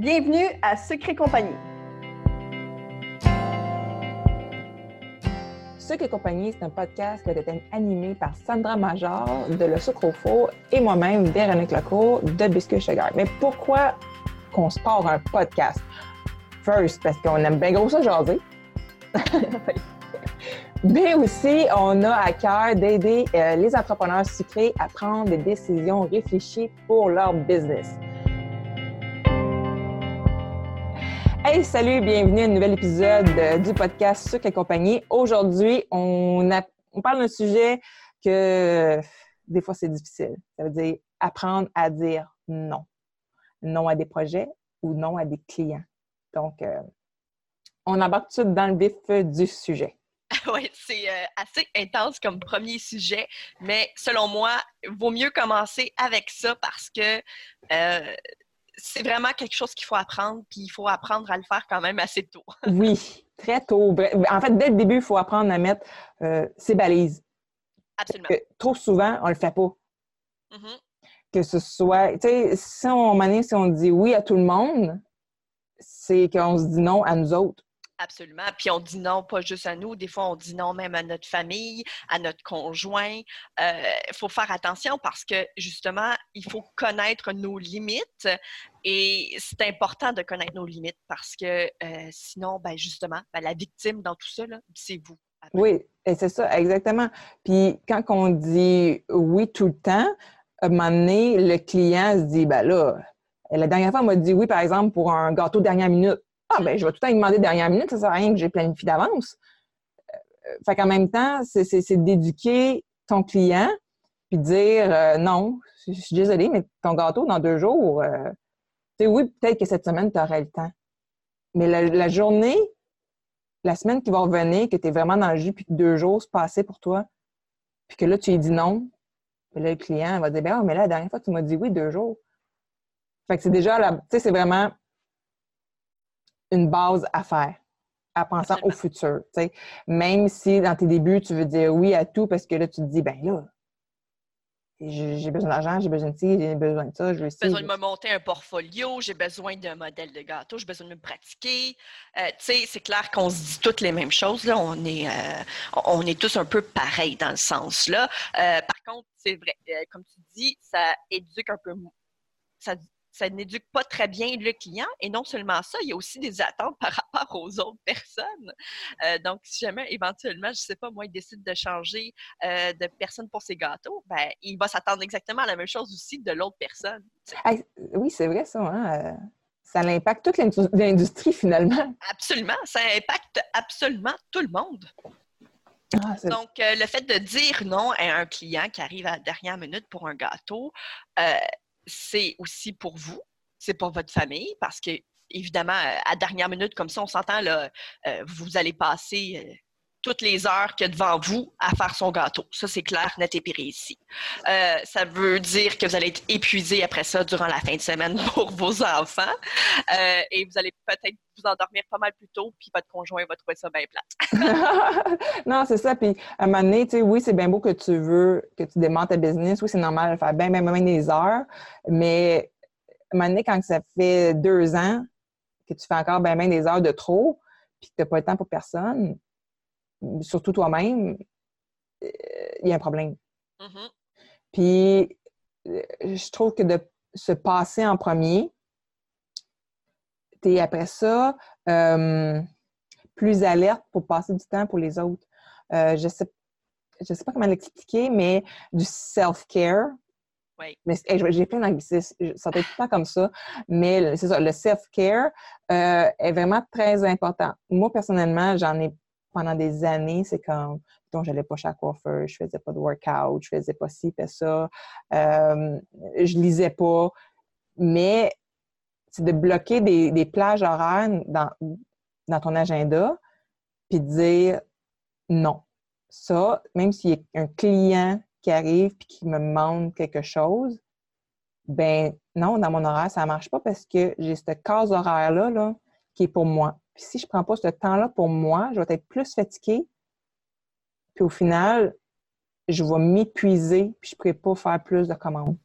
Bienvenue à Secret Compagnie. Secret Compagnie, c'est un podcast qui être animé par Sandra Major de Le Sucre au et moi-même, Véronique Lecourt de Biscuit Sugar. Mais pourquoi qu'on se part un podcast? First, parce qu'on aime bien gros ça. Mais aussi, on a à cœur d'aider euh, les entrepreneurs sucrés à prendre des décisions réfléchies pour leur business. Hey, salut, bienvenue à un nouvel épisode euh, du podcast Sucre et compagnie. Aujourd'hui, on, parle d'un sujet que des fois c'est difficile. Ça veut dire apprendre à dire non. Non à des projets ou non à des clients. Donc, euh, on embarque tout dans le vif du sujet. oui, c'est euh, assez intense comme premier sujet, mais selon moi, il vaut mieux commencer avec ça parce que euh, c'est vraiment quelque chose qu'il faut apprendre, puis il faut apprendre à le faire quand même assez tôt. oui, très tôt. En fait, dès le début, il faut apprendre à mettre euh, ses balises. Absolument. trop souvent, on le fait pas. Mm-hmm. Que ce soit, tu sais, si on, si on dit oui à tout le monde, c'est qu'on se dit non à nous autres. Absolument. Puis on dit non pas juste à nous, des fois on dit non même à notre famille, à notre conjoint. Il euh, faut faire attention parce que justement, il faut connaître nos limites et c'est important de connaître nos limites parce que euh, sinon, ben justement, ben, la victime dans tout ça, c'est vous. Oui, et c'est ça, exactement. Puis quand on dit oui tout le temps, à un moment donné, le client se dit, ben là, la dernière fois, on m'a dit oui, par exemple, pour un gâteau dernière minute. Ah, ben, je vais tout le temps lui demander dernière minute, ça sert à rien que j'ai planifié d'avance. Euh, fait qu'en même temps, c'est d'éduquer ton client puis dire euh, non, je suis désolée, mais ton gâteau dans deux jours, euh, tu sais, oui, peut-être que cette semaine, tu aurais le temps. Mais la, journée, la semaine qui va revenir, que tu es vraiment dans le jus, puis que deux jours se passaient pour toi, puis que là, tu lui dis non, puis là, le client va dire, ben, oh, mais là, la dernière fois, tu m'as dit oui, deux jours. Fait que c'est déjà, tu sais, c'est vraiment une base à faire en pensant au futur. Même si dans tes débuts, tu veux dire oui à tout parce que là, tu te dis, ben là, j'ai besoin d'argent, j'ai besoin de ci, j'ai besoin de ça, je J'ai besoin de me monter un portfolio, j'ai besoin d'un modèle de gâteau, j'ai besoin de me pratiquer. Euh, tu sais, c'est clair qu'on se dit toutes les mêmes choses. Là. On, est, euh, on est tous un peu pareils dans le sens là. Euh, par contre, c'est vrai, comme tu dis, ça éduque un peu, ça ça n'éduque pas très bien le client. Et non seulement ça, il y a aussi des attentes par rapport aux autres personnes. Euh, donc, si jamais éventuellement, je ne sais pas, moi, il décide de changer euh, de personne pour ses gâteaux, ben, il va s'attendre exactement à la même chose aussi de l'autre personne. oui, c'est vrai ça. Hein, euh, ça impacte toute l'industrie finalement. Absolument. Ça impacte absolument tout le monde. Ah, Donc, le fait de dire non à un client qui arrive à la dernière minute pour un gâteau, c'est aussi pour vous, c'est pour votre famille, parce que, évidemment, à dernière minute, comme ça, on s'entend, là, euh, vous allez passer euh, toutes les heures qu'il y a devant vous à faire son gâteau. Ça, c'est clair, net et précis. Euh, ça veut dire que vous allez être épuisé après ça durant la fin de semaine pour vos enfants. Euh, et vous allez peut-être vous endormir pas mal plus tôt, puis votre conjoint va trouver ça bien plate. non, c'est ça. Puis à un moment donné, tu sais, oui, c'est bien beau que tu veux, que tu démarres ta business. Oui, c'est normal de faire bien, bien, bien des heures. Mais à un moment donné, quand ça fait deux ans que tu fais encore bien, bien des heures de trop, puis que tu n'as pas le temps pour personne, surtout toi-même, euh, il y a un problème. Mm-hmm. Puis, euh, je trouve que de se passer en premier, tu es après ça euh, plus alerte pour passer du temps pour les autres. je sais, je sais pas comment l'expliquer, mais du self-care. Oui. Mais j'ai plein d'anglicismes, ça peut être pas comme ça, mais c'est ça, le self-care est vraiment très important. Moi, personnellement, j'en ai pendant des années, c'est comme, donc j'allais pas chaque coiffeur, je faisais pas de workout, je faisais pas ci, pas ça, euh, je lisais pas. Mais c'est de bloquer des, plages horaires dans, ton agenda, puis de dire non. Ça, même s'il y a un client qui arrive et qui me demande quelque chose, ben non, dans mon horaire, ça marche pas parce que j'ai cette case horaire-là là, qui est pour moi si je ne prends pas ce temps-là pour moi, je vais être plus fatiguée. Puis au final, je vais m'épuiser, puis je ne pourrai pas faire plus de commandes.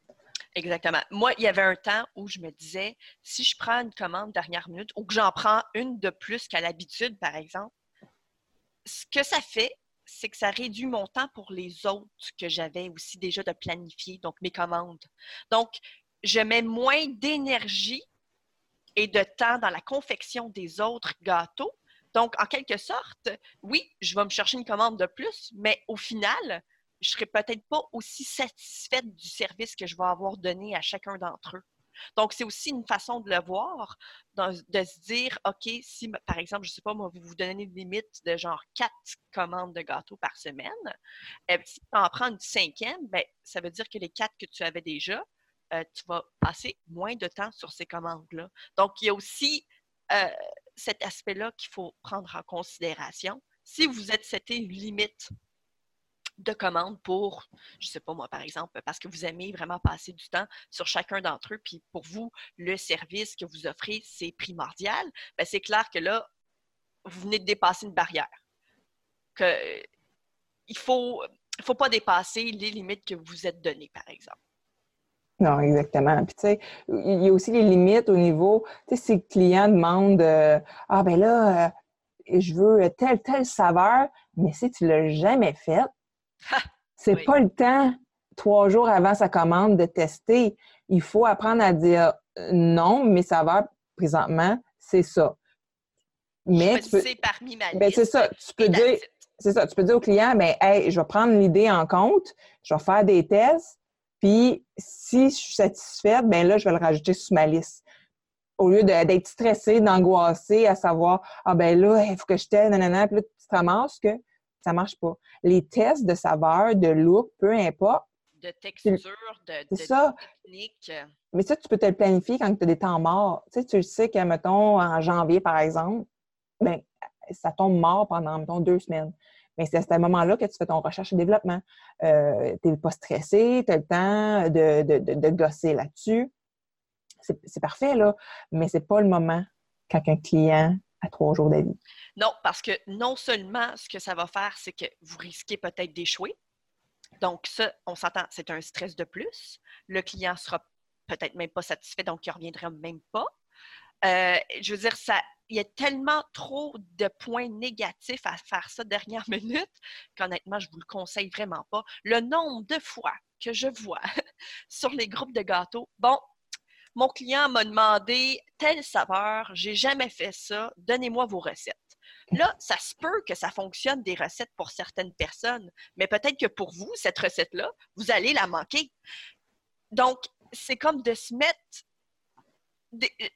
Exactement. Moi, il y avait un temps où je me disais, si je prends une commande dernière minute ou que j'en prends une de plus qu'à l'habitude, par exemple, ce que ça fait, c'est que ça réduit mon temps pour les autres que j'avais aussi déjà de planifier, donc mes commandes. Donc, je mets moins d'énergie et de temps dans la confection des autres gâteaux. Donc, en quelque sorte, oui, je vais me chercher une commande de plus, mais au final, je ne serai peut-être pas aussi satisfaite du service que je vais avoir donné à chacun d'entre eux. Donc, c'est aussi une façon de le voir, de se dire, OK, si, par exemple, je ne sais pas, vous vous donnez une limite de genre quatre commandes de gâteaux par semaine, euh, si tu en prends une cinquième, ben, ça veut dire que les quatre que tu avais déjà, euh, tu vas passer moins de temps sur ces commandes-là. Donc, il y a aussi euh, cet aspect-là qu'il faut prendre en considération. Si vous êtes c'était une limite de commandes pour, je ne sais pas moi, par exemple, parce que vous aimez vraiment passer du temps sur chacun d'entre eux, puis pour vous, le service que vous offrez, c'est primordial, bien, c'est clair que là, vous venez de dépasser une barrière. Que, il ne faut, faut pas dépasser les limites que vous êtes données, par exemple. Non, exactement. Puis, tu sais, il y a aussi les limites au niveau, tu sais, si le client demande euh, Ah, ben là, euh, je veux telle, telle saveur, mais si tu ne l'as jamais fait, c'est pas le temps, trois jours avant sa commande, de tester. Il faut apprendre à dire euh, non, mes saveurs, présentement, c'est ça. Mais tu peux... parmi ma ben, c'est ça. Tu peux dire, c'est ça. Tu peux dire au client, ben, hey, je vais prendre l'idée en compte, je vais faire des tests, puis si je suis satisfaite, ben là, je vais le rajouter sous ma liste. Au lieu d'être stressé, d'angoisser, à savoir, ah ben là, il faut que je t'aide, nanana, puis là, tu te ramasses que ça marche pas. Les tests de saveur, de look, peu importe. De texture, de, technique. Mais ça, tu peux te le planifier quand tu as des temps morts. Tu sais, tu sais que, mettons, en janvier, par exemple, ben, ça tombe mort pendant, mettons, deux semaines. Mais c'est à ce moment-là que tu fais ton recherche et développement. Euh, tu n'es pas stressé, tu as le temps de, gosser là-dessus. C'est parfait, là, mais c'est pas le moment quand un client a trois jours d'avis. Non, parce que non seulement ce que ça va faire, c'est que vous risquez peut-être d'échouer. Donc, ça, on s'entend, c'est un stress de plus. Le client sera peut-être même pas satisfait, donc il ne reviendra même pas. Euh, je veux dire, ça, il y a tellement trop de points négatifs à faire ça dernière minute qu'honnêtement, je ne vous le conseille vraiment pas. Le nombre de fois que je vois sur les groupes de gâteaux, bon, mon client m'a demandé telle saveur, j'ai jamais fait ça, donnez-moi vos recettes. Là, ça se peut que ça fonctionne des recettes pour certaines personnes, mais peut-être que pour vous, cette recette-là, vous allez la manquer. Donc, c'est comme de se mettre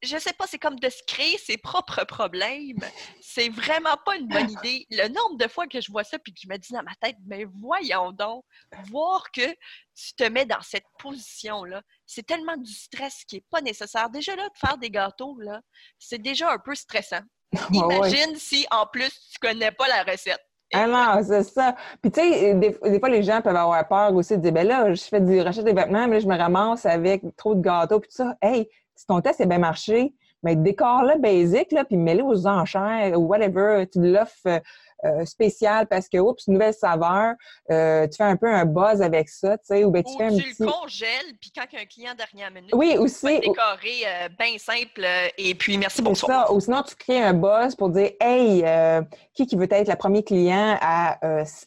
je sais pas, c'est comme de se créer ses propres problèmes. C'est vraiment pas une bonne idée. Le nombre de fois que je vois ça puis que je me dis dans ma tête, mais voyons donc, voir que tu te mets dans cette position-là, c'est tellement du stress qui est pas nécessaire. Déjà là, de faire des gâteaux, là, c'est déjà un peu stressant. Imagine si en plus tu connais pas la recette. Ah non, c'est ça. Puis tu sais, des, fois, les gens peuvent avoir peur aussi de dire, ben là, je fais du rachat des vêtements, mais là, je me ramasse avec trop de gâteaux, puis tout ça. Hey, si ton test a bien marché, mais décore-le basic, là, puis mets-le aux enchères ou whatever. Tu l'offres euh, euh, spécial parce que, oups, nouvelle saveur, euh, tu fais un peu un buzz avec ça, tu sais, ou ben, tu fais un tu le congèles, puis quand un client dernière minute, oui, aussi, tu décorer bien simple, et puis merci, bonsoir. Ça. Ou sinon, tu crées un buzz pour dire, hey, qui qui veut être le premier client à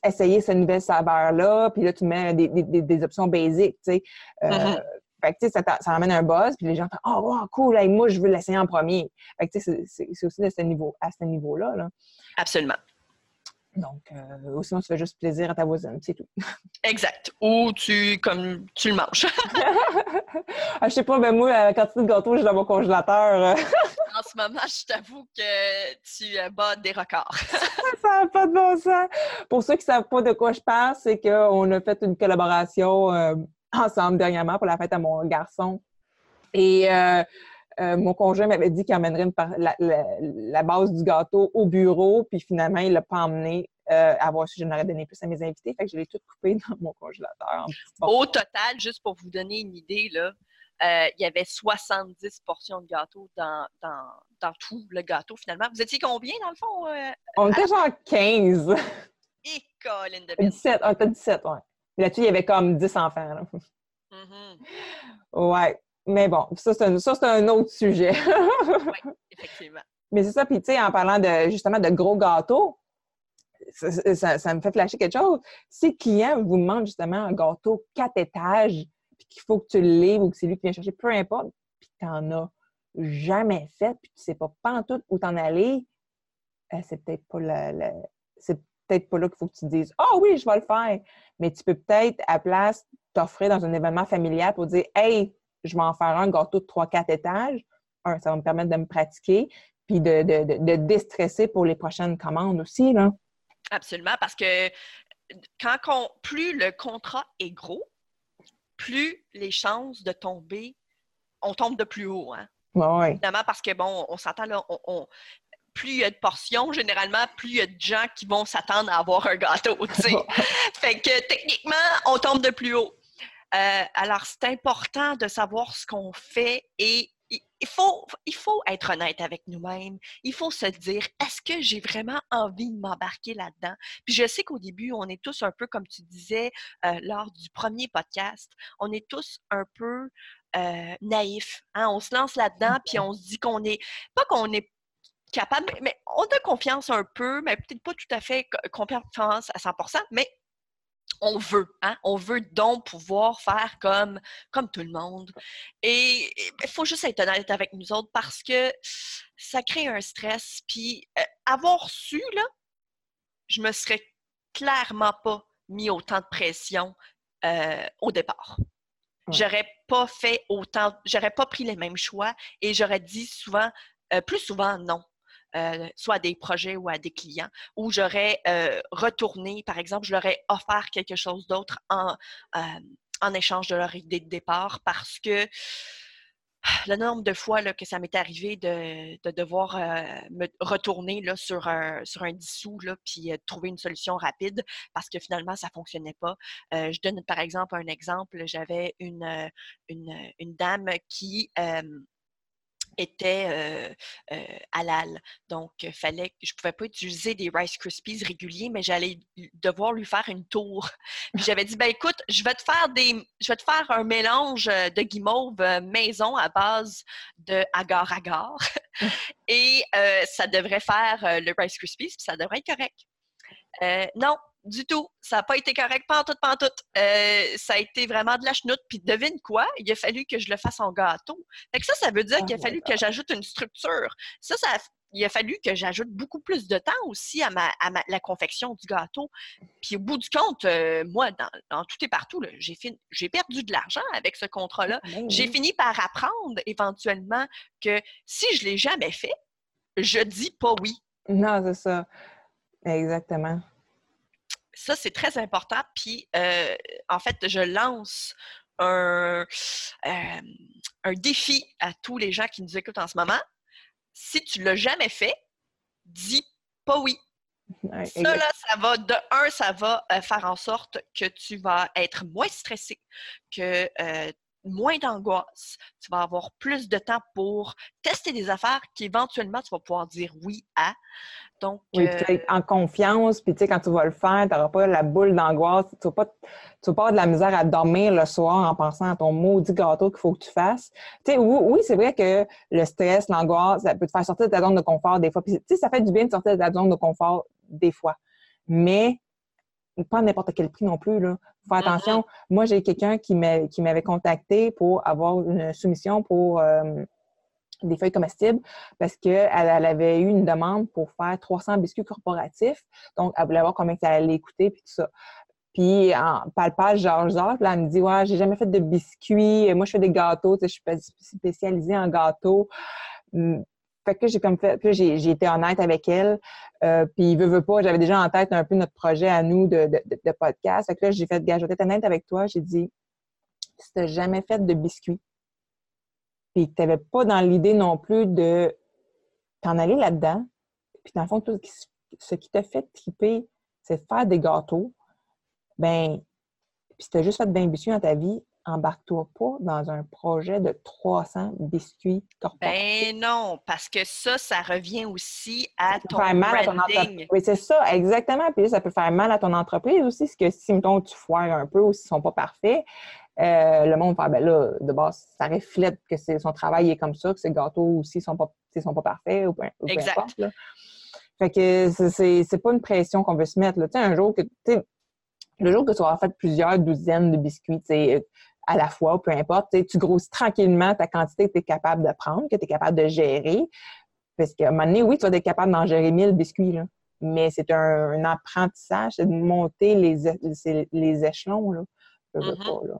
essayer cette nouvelle saveur-là, puis là, tu mets des, des, des options basiques, tu sais. Mm-hmm. Fait que, ça, ça amène un buzz, puis les gens font « Oh, wow, cool, moi, je veux l'essayer en premier. » Fait que, c'est aussi de ce niveau, à ce niveau-là. Là. Absolument. Donc, euh, ou sinon, tu fais juste plaisir à ta voisine, c'est tout. Exact. Ou tu, comme, tu le manges. ah, je sais pas, mais moi, la quantité de gâteau j'ai dans mon congélateur. Euh. en ce moment, je t'avoue que tu euh, bats des records. ça n'a pas de bon sens. Pour ceux qui ne savent pas de quoi je parle, c'est qu'on a fait une collaboration euh, ensemble dernièrement pour la fête à mon garçon. Et euh, euh, mon conjoint m'avait dit qu'il emmènerait la, base du gâteau au bureau, puis finalement, il ne l'a pas emmené. Euh, à voir si je n'aurais donné plus à mes invités. Fait que je l'ai tout coupé dans mon congélateur. Au total, juste pour vous donner une idée, là, il y avait 70 portions de gâteau dans, dans, tout le gâteau, finalement. Vous étiez combien, dans le fond? On était genre 15. Et Colin de 17, ah, 17, ouais. Là-dessus, il y avait comme 10 enfants. Hmm. Mm-hmm. Ouais. Mais bon, ça, c'est un, autre sujet. oui, effectivement. Mais c'est ça, puis tu sais, en parlant de justement de gros gâteaux, ça, me fait flasher quelque chose. Si le client vous demande justement un gâteau quatre étages, puis qu'il faut que tu le livres ou que c'est lui qui vient chercher, peu importe, puis tu n'en as jamais fait, puis tu sais pas tout où t'en aller, euh, c'est peut-être pas le, c'est peut-être pas là qu'il faut que tu dises Ah oh, oui, je vais le faire. Mais tu peux peut-être, à place, t'offrir dans un événement familial pour dire Hey, je vais en faire un gâteau de 3-4 étages. Un, ça va me permettre de me pratiquer, puis de, de, de, déstresser pour les prochaines commandes aussi. Là. Absolument, parce que quand on, plus le contrat est gros, plus les chances de tomber, on tombe de plus haut. Hein? Oui. Évidemment, parce que, bon, on s'entend là, on, plus il y a de portions, généralement, plus il y a de gens qui vont s'attendre à avoir un gâteau, fait que, techniquement, on tombe de plus haut. Euh, alors, c'est important de savoir ce qu'on fait et il faut, il faut être honnête avec nous-mêmes. Il faut se dire, est-ce que j'ai vraiment envie de m'embarquer là-dedans? Puis je sais qu'au début, on est tous un peu, comme tu disais euh, lors du premier podcast, on est tous un peu euh, naïfs. Hein? On se lance là-dedans, puis on se dit qu'on est, pas qu'on est capable, mais on a confiance un peu, mais peut-être pas tout à fait confiance à 100% mais on veut, hein? On veut donc pouvoir faire comme, comme tout le monde. Et il faut juste être honnête avec nous autres parce que ça crée un stress. Puis euh, avoir su, là, je me serais clairement pas mis autant de pression euh, au départ. J'aurais pas fait autant, j'aurais pas pris les mêmes choix et j'aurais dit souvent, euh, plus souvent non. Euh, soit à des projets ou à des clients, où j'aurais euh, retourné, par exemple, je leur ai offert quelque chose d'autre en, euh, en échange de leur idée de départ parce que le nombre de fois là, que ça m'est arrivé de, de devoir me retourner sur, un, dissous, là, puis trouver une solution rapide parce que finalement, ça ne fonctionnait pas. je donne par exemple un exemple. J'avais une, dame qui était halal. Donc, fallait je ne pouvais pas utiliser des Rice Krispies réguliers, mais j'allais devoir lui faire une tour. Puis j'avais dit, ben écoute, je vais te faire des, je vais te faire un mélange de guimauve maison à base de agar-agar. Et euh, ça devrait faire le Rice Krispies, puis ça devrait être correct. non, du tout. Ça n'a pas été correct, pas en tout, pas en tout. Euh, ça a été vraiment de la chenoute. Puis devine quoi? Il a fallu que je le fasse en gâteau. Fait que ça, ça veut dire oh qu'il a fallu que j'ajoute une structure. Ça, ça il a fallu que j'ajoute beaucoup plus de temps aussi à, ma, à la confection du gâteau. Puis au bout du compte, euh, moi, dans, tout et partout, j'ai, j'ai perdu de l'argent avec ce contrat-là. Ben j'ai fini par apprendre éventuellement que si je ne l'ai jamais fait, je dis pas oui. Non, c'est ça. Exactement ça, c'est très important. Puis, euh, en fait, je lance un, un défi à tous les gens qui nous écoutent en ce moment. Si tu ne l'as jamais fait, dis pas oui. ça, là, ça va, de un, ça va faire en sorte que tu vas être moins stressé, que euh, moins d'angoisse, tu vas avoir plus de temps pour tester des affaires qu'éventuellement tu vas pouvoir dire oui à. Donc, oui, euh, en confiance, puis tu sais, quand tu vas le faire, tu n'auras pas la boule d'angoisse, tu ne vas, pas, avoir de la misère à dormir le soir en pensant à ton maudit gâteau qu'il faut que tu fasses. Tu sais, oui, oui c'est vrai que le stress, l'angoisse, ça peut te faire sortir de ta zone de confort des fois. Puis, tu sais, ça fait du bien de sortir de ta zone de confort des fois. Mais pas à n'importe quel prix non plus. Là. Faut faire mm-hmm. attention. Moi, j'ai quelqu'un qui m'avait contacté pour avoir une soumission pour euh, des feuilles comestibles parce qu'elle elle avait eu une demande pour faire 300 biscuits corporatifs. Donc, elle voulait voir combien ça allait coûter puis tout ça. Puis, en palpage, genre, genre, là, elle me dit, ouais, j'ai jamais fait de biscuits. Moi, je fais des gâteaux. Tu sais, je suis spécialisée en gâteaux. Hum, fait que j'ai comme fait, j'ai été honnête avec elle. Euh, puis veut, veut pas, j'avais déjà en tête un peu notre projet à nous de, de, podcast. Fait que là, j'ai fait, gars, je vais honnête avec toi. J'ai dit, si t'as jamais fait de biscuits, puis que t'avais pas dans l'idée non plus de t'en aller là-dedans, puis dans le fond, tout ce qui t'a fait triper, c'est de faire des gâteaux, ben, puis si t'as juste fait de biscuits dans ta vie, embarque-toi pas dans un projet de 300 biscuits corporatifs. Ben non, parce que ça, ça revient aussi à ton branding. oui, c'est ça, exactement. Puis ça peut faire mal à ton entreprise aussi, parce que si, mettons, tu foires un peu ou s'ils ne sont pas parfaits, euh, le monde fait, ben là, de base, ça reflète que son travail est comme ça, que ses gâteaux aussi sont pas, sont pas parfaits ou peu, importe. Fait que c'est pas une pression qu'on veut se mettre. Là. Un jour que, le jour que tu auras fait plusieurs douzaines de biscuits, à la fois, ou peu importe, tu grossis tranquillement ta quantité que tu es capable de prendre, que tu es capable de gérer. Parce qu'à un moment donné, oui, tu vas être capable d'en gérer 1000 biscuits, là. mais c'est un, apprentissage, c'est de monter les, les, échelons. Là. Mm-hmm.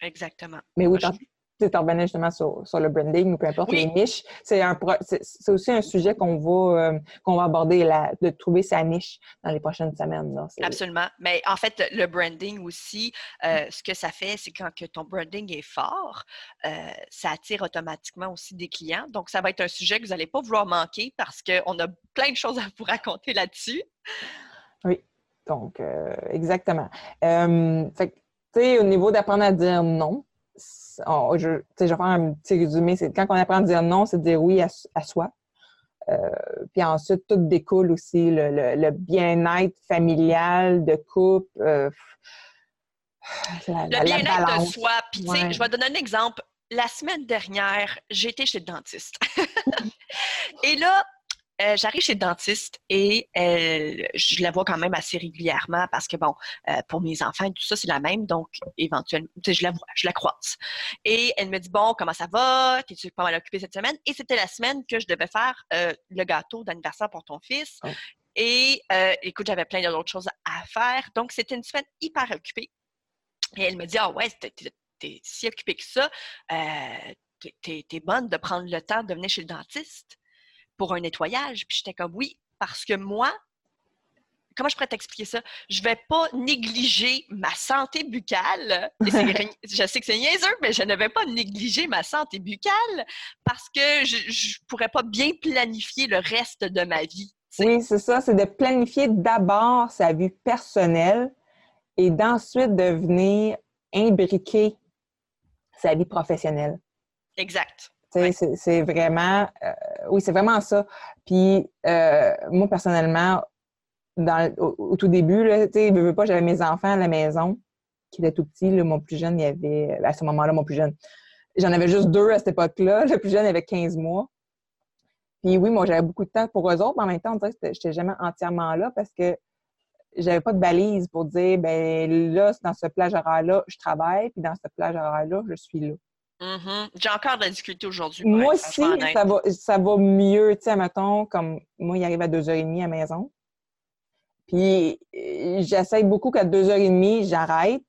Exactement. Mais oui, tu revenais justement sur, le branding ou peu importe les niches. C'est aussi un sujet qu'on va, euh, qu'on va aborder, de trouver sa niche dans les prochaines semaines. Absolument. Mais en fait, le branding aussi, euh, ce que ça fait, c'est quand que ton branding est fort, euh, ça attire automatiquement aussi des clients. Donc, ça va être un sujet que vous n'allez pas vouloir manquer parce qu'on a plein de choses à vous raconter là-dessus. Oui, donc, exactement. fait au niveau d'apprendre à dire non, je, je vais faire un petit résumé. Quand on apprend à dire non, c'est dire oui à, soi. Euh, puis ensuite, tout découle aussi le, bien-être familial, de couple. Euh, le bien-être de soi. Puis, je vais donner un exemple. La semaine dernière, j'étais chez le dentiste. Et là, euh, j'arrive chez le dentiste et je la vois quand même assez régulièrement parce que, bon, euh, pour mes enfants, tout ça, c'est la même. Donc, éventuellement, je la vois, je la croise. Et elle me dit, bon, comment ça va? T'es-tu pas mal occupée cette semaine? Et c'était la semaine que je devais faire euh, le gâteau d'anniversaire pour ton fils. Oh. Et écoute, j'avais plein d'autres choses à faire. Donc, c'était une semaine hyper occupée. Et elle me dit, ah ouais, t'es si occupée que ça. t'es bonne de prendre le temps de venir chez le dentiste pour un nettoyage. Puis j'étais comme oui, parce que moi, comment je pourrais t'expliquer ça? Je vais pas négliger ma santé buccale. je sais que c'est niaiseux, mais je ne vais pas négliger ma santé buccale parce que je ne pourrais pas bien planifier le reste de ma vie. Oui, c'est ça. C'est de planifier d'abord sa vie personnelle et d'ensuite de venir imbriquer sa vie professionnelle. Exact. C'est vraiment, euh, oui, c'est vraiment ça. Puis euh, moi, personnellement, dans, au, tout début, tu sais, veux pas, j'avais mes enfants à la maison qui étaient tout petits. mon plus jeune, il y avait, à ce moment-là, mon plus jeune, j'en avais juste deux à cette époque-là. Le plus jeune avait 15 mois. Puis oui, moi, j'avais beaucoup de temps pour eux autres, mais en même temps, on dirait que j'étais jamais entièrement là parce que j'avais pas de balise pour dire, ben là, dans ce plage horaire-là, je travaille, puis dans ce plage horaire-là, je suis là. Mm-hmm. J'ai encore de la difficulté aujourd'hui. Moi aussi, ça va, ça va mieux. Tu sais, mettons, comme moi, il arrive à 2h30 à la maison. Puis, euh, j'essaye beaucoup qu'à 2h30, j'arrête.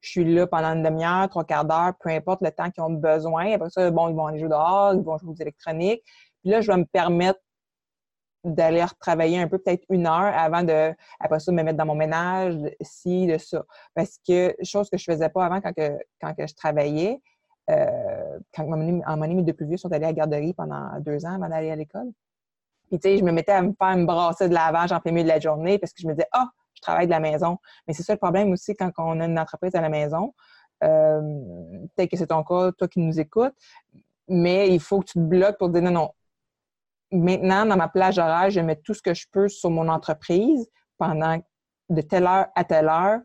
Je suis là pendant une demi-heure, trois quarts d'heure, peu importe le temps qu'ils ont besoin. Après ça, bon, ils vont aller jouer dehors, ils vont jouer aux électroniques. Puis là, je vais me permettre d'aller retravailler un peu, peut-être une heure avant de, après ça, me mettre dans mon ménage, ci, de ça. Parce que, chose que je faisais pas avant quand, que, quand que je travaillais, euh, quand mon ami de plus vieux sont allés à la garderie pendant deux ans avant d'aller à l'école. Puis, tu sais, je me mettais à me faire me brasser de lavage en plein milieu de la journée parce que je me disais, ah, je travaille de la maison. Mais c'est ça le problème aussi quand on a une entreprise à la maison. Euh, peut-être que c'est ton cas, toi qui nous écoutes, mais il faut que tu te bloques pour dire non, non. Maintenant, dans ma plage horaire, je mets tout ce que je peux sur mon entreprise pendant de telle heure à telle heure.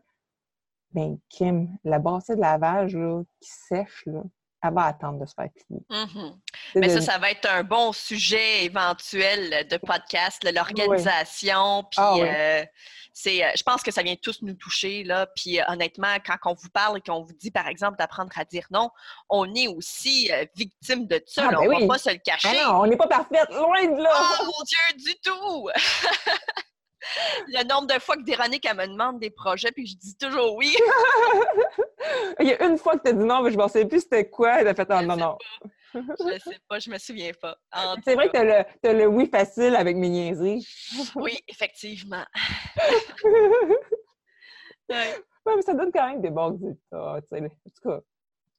Bien, Kim, la bassée de lavage là, qui sèche, là, elle va attendre de se faire plier. Mm-hmm. Mais ça, ça va être un bon sujet éventuel de podcast, l'organisation. Puis, ah euh, c'est, euh, je pense que ça vient tous nous toucher. Là. Puis, euh, honnêtement, quand on vous parle et qu'on vous dit, par exemple, d'apprendre à dire non, on est aussi victime de ça. Ah, on ne ben va pas se le cacher. Ah on n'est pas parfaite, loin de là. Oh mon Dieu, du tout! le nombre de fois que Véronique, elle me demande des projets, puis je dis toujours oui. Il y a une fois que tu as dit non, mais je ne sais plus c'était quoi. Elle a fait non, non. Je ne sais pas, je me souviens pas. C'est vrai que tu as, le oui facile avec mes niaiseries. oui, effectivement. ouais. mais ça donne quand même des bons résultats. En tout cas,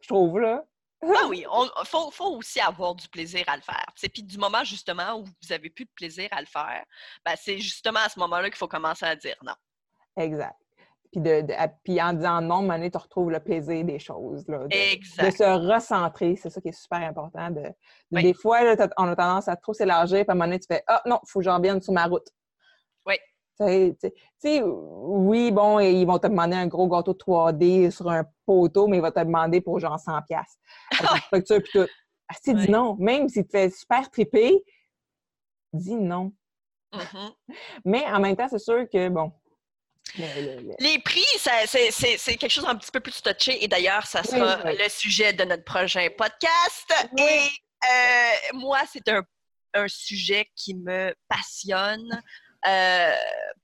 je trouve, là. Ah oui, il faut, aussi avoir du plaisir à le faire. Puis du moment justement où vous avez plus de plaisir à le faire, ben, c'est justement à ce moment-là qu'il faut commencer à dire non. Exact. Puis, de, puis en disant non, maintenant, tu retrouves le plaisir des choses. Là, de, exact. de se recentrer, c'est ça qui est super important. De, Des fois, on a tendance à trop s'élargir, puis à un moment donné, tu fais Ah non, il faut que j'en revienne sur ma route. Oui. Tu sais, oui, bon, ils vont te demander un gros gâteau 3D sur un poteau, mais il va te demander pour genre 100$. Structure puis tout. Ah, dis non. Même si tu fais super triper, dis non. Mm-hmm. Mais en même temps, c'est sûr que, bon, les prix, c'est quelque chose un petit peu plus touché et d'ailleurs, ça sera le sujet de notre prochain podcast. Et euh, moi, c'est un, sujet qui me passionne. Euh,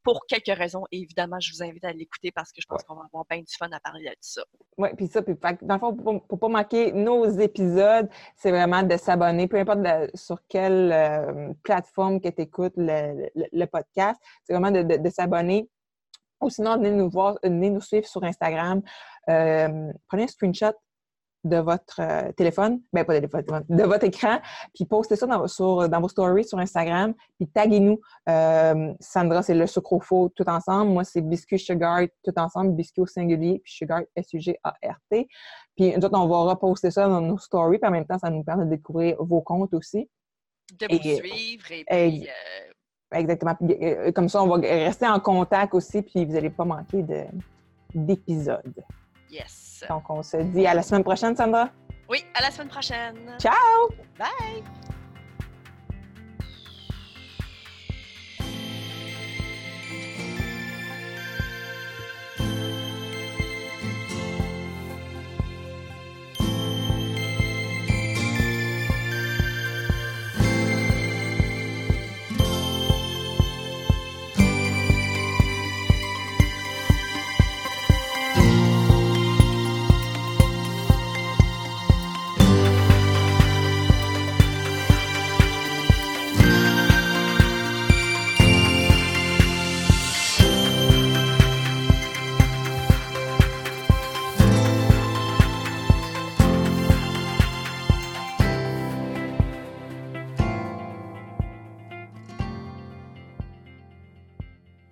pour quelques raisons. évidemment, je vous invite à l'écouter parce que je pense qu'on va avoir bien du fun à parler de ça. Oui, puis ça, puis, dans le fond, pour ne pas manquer nos épisodes, c'est vraiment de s'abonner, peu importe sur quelle euh, plateforme que tu écoutes le, podcast, c'est vraiment de s'abonner ou sinon, venez nous voir, venez nous suivre sur Instagram. Euh, prenez un screenshot de votre euh, téléphone, ben pas de téléphone, de votre écran, puis postez ça dans, sur, dans vos stories sur Instagram, puis taguez-nous. Euh, Sandra, c'est le sucre au faux tout ensemble. Moi, c'est biscuit sugar tout ensemble, biscuit au singulier, puis sugar S-U-G-A-R-T. Puis nous autres, on va reposter ça dans nos stories, puis en même temps, ça nous permet de découvrir vos comptes aussi. De vous suivre et puis... Exactement. Euh, comme ça, on va rester en contact aussi, puis vous n'allez pas manquer d'épisodes. Yes. Donc, on se dit à la semaine prochaine, Sandra. Oui, à la semaine prochaine. Ciao! Bye!